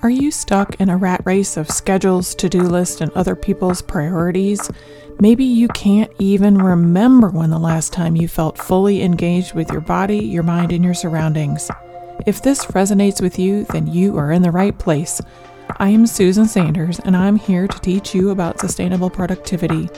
Are you stuck in a rat race of schedules, to do lists, and other people's priorities? Maybe you can't even remember when the last time you felt fully engaged with your body, your mind, and your surroundings. If this resonates with you, then you are in the right place. I am Susan Sanders, and I'm here to teach you about sustainable productivity.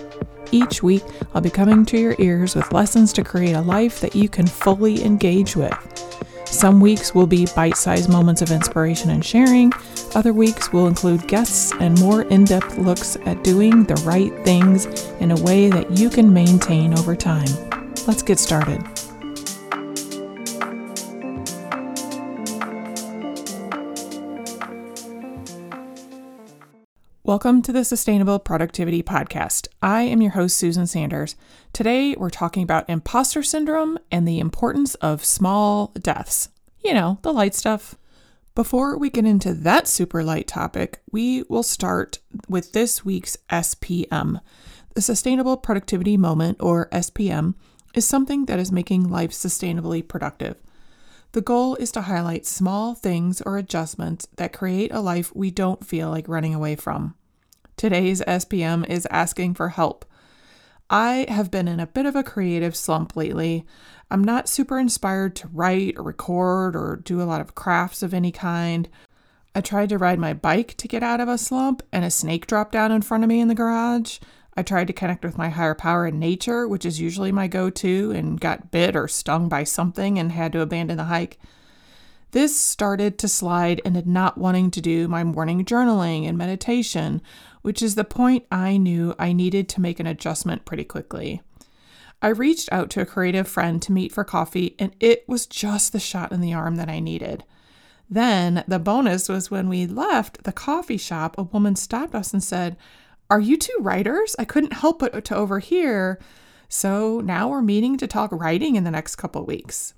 Each week, I'll be coming to your ears with lessons to create a life that you can fully engage with. Some weeks will be bite sized moments of inspiration and sharing. Other weeks will include guests and more in depth looks at doing the right things in a way that you can maintain over time. Let's get started. Welcome to the Sustainable Productivity Podcast. I am your host, Susan Sanders. Today, we're talking about imposter syndrome and the importance of small deaths. You know, the light stuff. Before we get into that super light topic, we will start with this week's SPM. The Sustainable Productivity Moment, or SPM, is something that is making life sustainably productive. The goal is to highlight small things or adjustments that create a life we don't feel like running away from. Today's SPM is asking for help. I have been in a bit of a creative slump lately. I'm not super inspired to write or record or do a lot of crafts of any kind. I tried to ride my bike to get out of a slump, and a snake dropped down in front of me in the garage. I tried to connect with my higher power in nature, which is usually my go to, and got bit or stung by something and had to abandon the hike. This started to slide into not wanting to do my morning journaling and meditation, which is the point I knew I needed to make an adjustment pretty quickly. I reached out to a creative friend to meet for coffee, and it was just the shot in the arm that I needed. Then the bonus was when we left the coffee shop, a woman stopped us and said, Are you two writers? I couldn't help but to overhear. So now we're meeting to talk writing in the next couple weeks.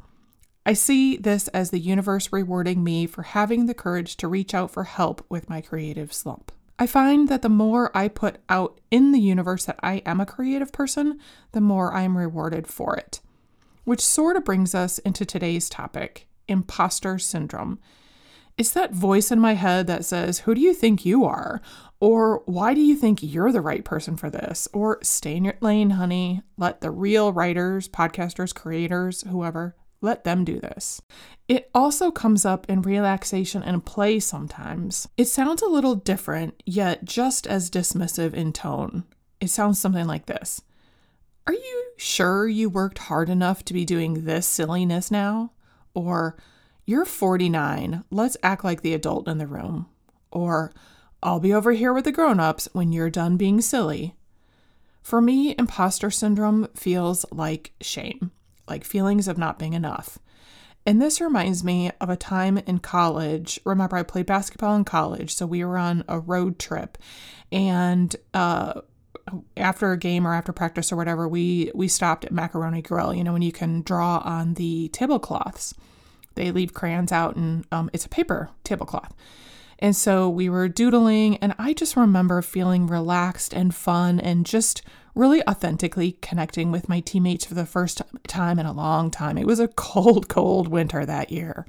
I see this as the universe rewarding me for having the courage to reach out for help with my creative slump. I find that the more I put out in the universe that I am a creative person, the more I'm rewarded for it. Which sort of brings us into today's topic imposter syndrome. It's that voice in my head that says, Who do you think you are? Or why do you think you're the right person for this? Or stay in your lane, honey. Let the real writers, podcasters, creators, whoever, let them do this. It also comes up in relaxation and play sometimes. It sounds a little different, yet just as dismissive in tone. It sounds something like this Are you sure you worked hard enough to be doing this silliness now? Or, You're 49, let's act like the adult in the room. Or, I'll be over here with the grown ups when you're done being silly. For me, imposter syndrome feels like shame like feelings of not being enough. And this reminds me of a time in college. Remember, I played basketball in college, so we were on a road trip, and uh, after a game or after practice or whatever, we we stopped at Macaroni Grill. You know, when you can draw on the tablecloths, they leave crayons out, and um, it's a paper tablecloth. And so we were doodling, and I just remember feeling relaxed and fun and just really authentically connecting with my teammates for the first time in a long time. It was a cold, cold winter that year.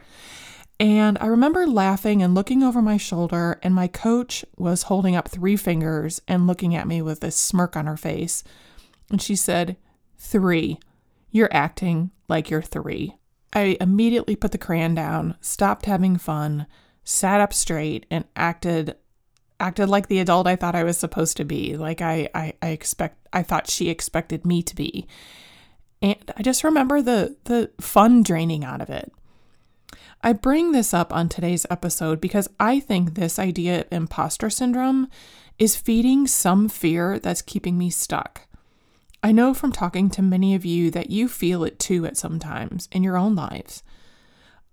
And I remember laughing and looking over my shoulder, and my coach was holding up three fingers and looking at me with this smirk on her face. And she said, Three. You're acting like you're three. I immediately put the crayon down, stopped having fun, sat up straight, and acted acted like the adult I thought I was supposed to be, like I, I, I expect I thought she expected me to be. And I just remember the the fun draining out of it. I bring this up on today's episode because I think this idea of imposter syndrome is feeding some fear that's keeping me stuck. I know from talking to many of you that you feel it too at some times in your own lives.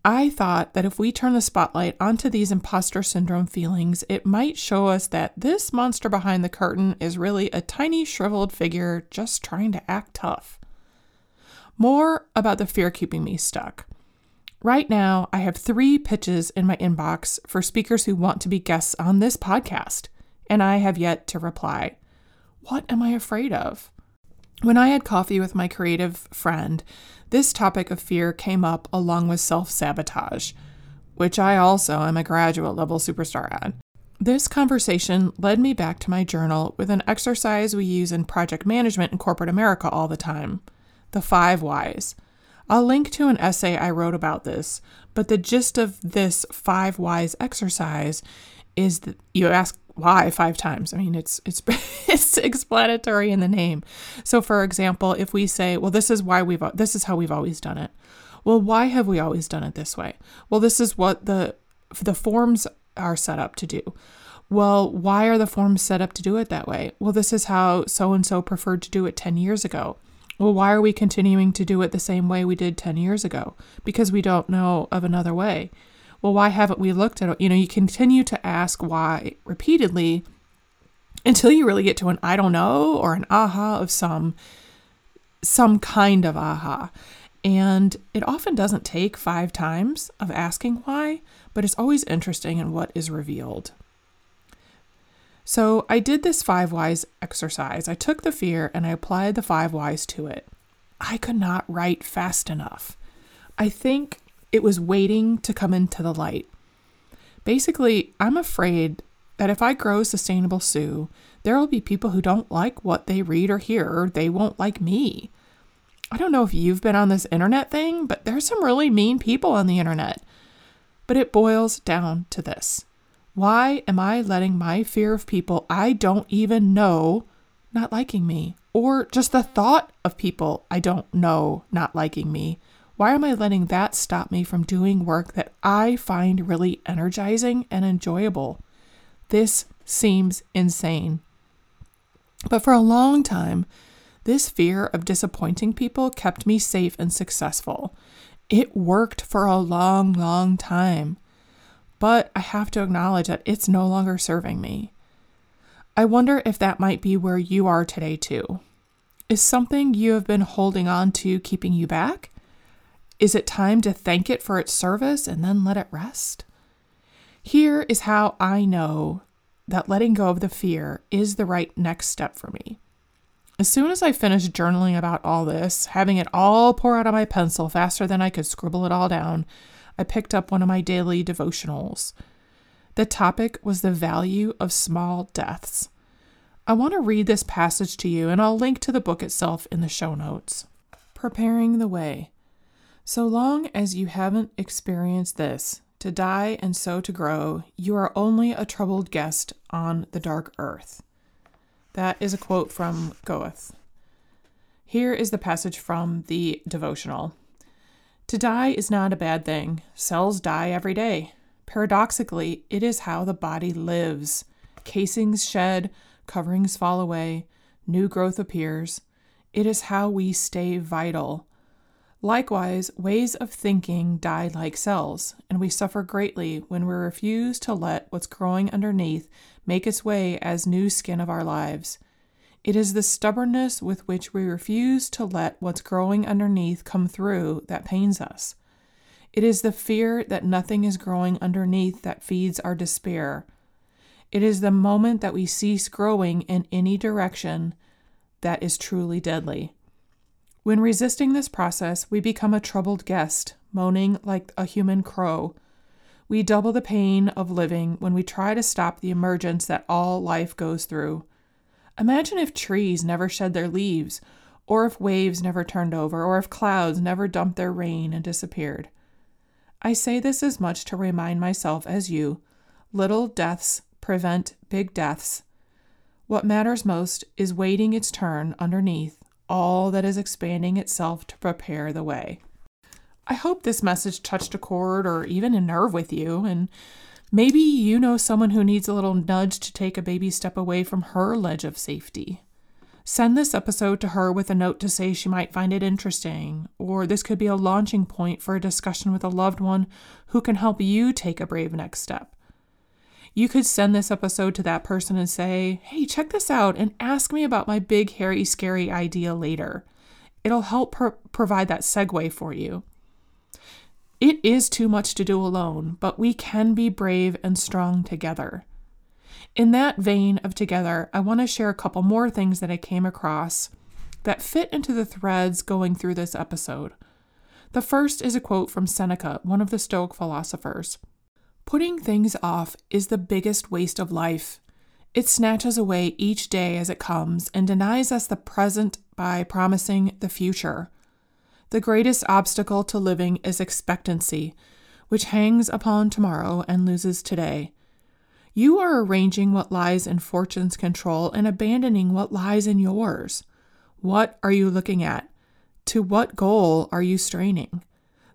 I thought that if we turn the spotlight onto these imposter syndrome feelings, it might show us that this monster behind the curtain is really a tiny shriveled figure just trying to act tough. More about the fear keeping me stuck. Right now, I have three pitches in my inbox for speakers who want to be guests on this podcast, and I have yet to reply. What am I afraid of? When I had coffee with my creative friend, this topic of fear came up along with self sabotage. which I also am a graduate level superstar at. This conversation led me back to my journal with an exercise we use in project management in corporate America all the time the five whys. I'll link to an essay I wrote about this, but the gist of this five whys exercise is that you ask why five times. I mean, it's it's it's explanatory in the name. So, for example, if we say, "Well, this is why we've this is how we've always done it," well, why have we always done it this way? Well, this is what the the forms are set up to do. Well, why are the forms set up to do it that way? Well, this is how so and so preferred to do it 10 years ago. Well, why are we continuing to do it the same way we did 10 years ago? Because we don't know of another way. Well, why haven't we looked at it? You know, you continue to ask why repeatedly until you really get to an I don't know or an aha of some some kind of aha. And it often doesn't take five times of asking why, but it's always interesting in what is revealed. So I did this five whys exercise. I took the fear and I applied the five whys to it. I could not write fast enough. I think it was waiting to come into the light. Basically, I'm afraid that if I grow Sustainable Sue, there will be people who don't like what they read or hear, or they won't like me. I don't know if you've been on this internet thing, but there's some really mean people on the internet. But it boils down to this why am I letting my fear of people I don't even know not liking me? Or just the thought of people I don't know not liking me? Why am I letting that stop me from doing work that I find really energizing and enjoyable? This seems insane. But for a long time, this fear of disappointing people kept me safe and successful. It worked for a long, long time but I have to acknowledge that it's no longer serving me. I wonder if that might be where you are today, too. Is something you have been holding on to keeping you back? Is it time to thank it for its service and then let it rest? Here is how I know that letting go of the fear is the right next step for me. As soon as I finished journaling about all this, having it all pour out of my pencil faster than I could scribble it all down, I picked up one of my daily devotionals. The topic was the value of small deaths. I want to read this passage to you, and I'll link to the book itself in the show notes. Preparing the way. So long as you haven't experienced this, to die and so to grow, you are only a troubled guest on the dark earth. That is a quote from Goethe. Here is the passage from the devotional. To die is not a bad thing. Cells die every day. Paradoxically, it is how the body lives. Casings shed, coverings fall away, new growth appears. It is how we stay vital. Likewise, ways of thinking die like cells, and we suffer greatly when we refuse to let what's growing underneath make its way as new skin of our lives. It is the stubbornness with which we refuse to let what's growing underneath come through that pains us. It is the fear that nothing is growing underneath that feeds our despair. It is the moment that we cease growing in any direction that is truly deadly. When resisting this process, we become a troubled guest, moaning like a human crow. We double the pain of living when we try to stop the emergence that all life goes through. Imagine if trees never shed their leaves, or if waves never turned over, or if clouds never dumped their rain and disappeared. I say this as much to remind myself as you little deaths prevent big deaths. What matters most is waiting its turn underneath all that is expanding itself to prepare the way. I hope this message touched a chord or even a nerve with you, and Maybe you know someone who needs a little nudge to take a baby step away from her ledge of safety. Send this episode to her with a note to say she might find it interesting, or this could be a launching point for a discussion with a loved one who can help you take a brave next step. You could send this episode to that person and say, Hey, check this out and ask me about my big, hairy, scary idea later. It'll help pro- provide that segue for you. It is too much to do alone, but we can be brave and strong together. In that vein of together, I want to share a couple more things that I came across that fit into the threads going through this episode. The first is a quote from Seneca, one of the Stoic philosophers. Putting things off is the biggest waste of life. It snatches away each day as it comes and denies us the present by promising the future. The greatest obstacle to living is expectancy, which hangs upon tomorrow and loses today. You are arranging what lies in fortune's control and abandoning what lies in yours. What are you looking at? To what goal are you straining?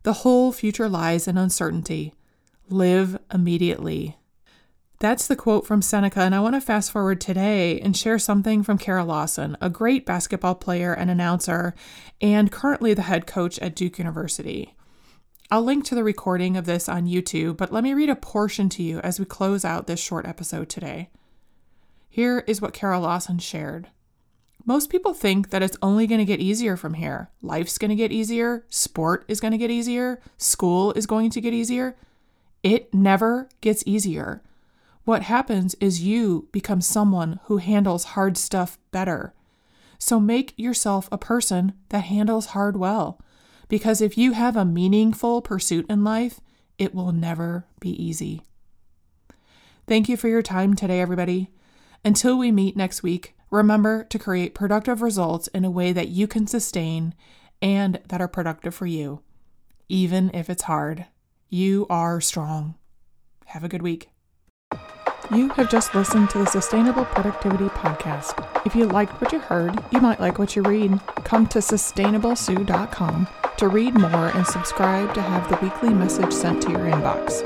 The whole future lies in uncertainty. Live immediately. That's the quote from Seneca, and I want to fast forward today and share something from Kara Lawson, a great basketball player and announcer, and currently the head coach at Duke University. I'll link to the recording of this on YouTube, but let me read a portion to you as we close out this short episode today. Here is what Kara Lawson shared. Most people think that it's only going to get easier from here. Life's going to get easier, sport is going to get easier, school is going to get easier. It never gets easier. What happens is you become someone who handles hard stuff better. So make yourself a person that handles hard well. Because if you have a meaningful pursuit in life, it will never be easy. Thank you for your time today, everybody. Until we meet next week, remember to create productive results in a way that you can sustain and that are productive for you, even if it's hard. You are strong. Have a good week. You have just listened to the Sustainable Productivity Podcast. If you liked what you heard, you might like what you read. Come to sustainablesue.com to read more and subscribe to have the weekly message sent to your inbox.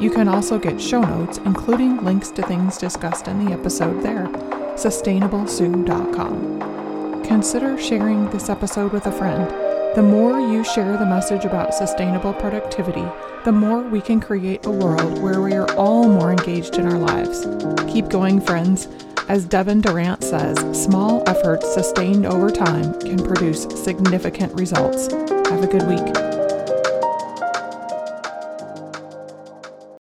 You can also get show notes, including links to things discussed in the episode there. sustainablesue.com. Consider sharing this episode with a friend. The more you share the message about sustainable productivity, the more we can create a world where we are all more engaged in our lives. Keep going, friends. As Devin Durant says, small efforts sustained over time can produce significant results. Have a good week.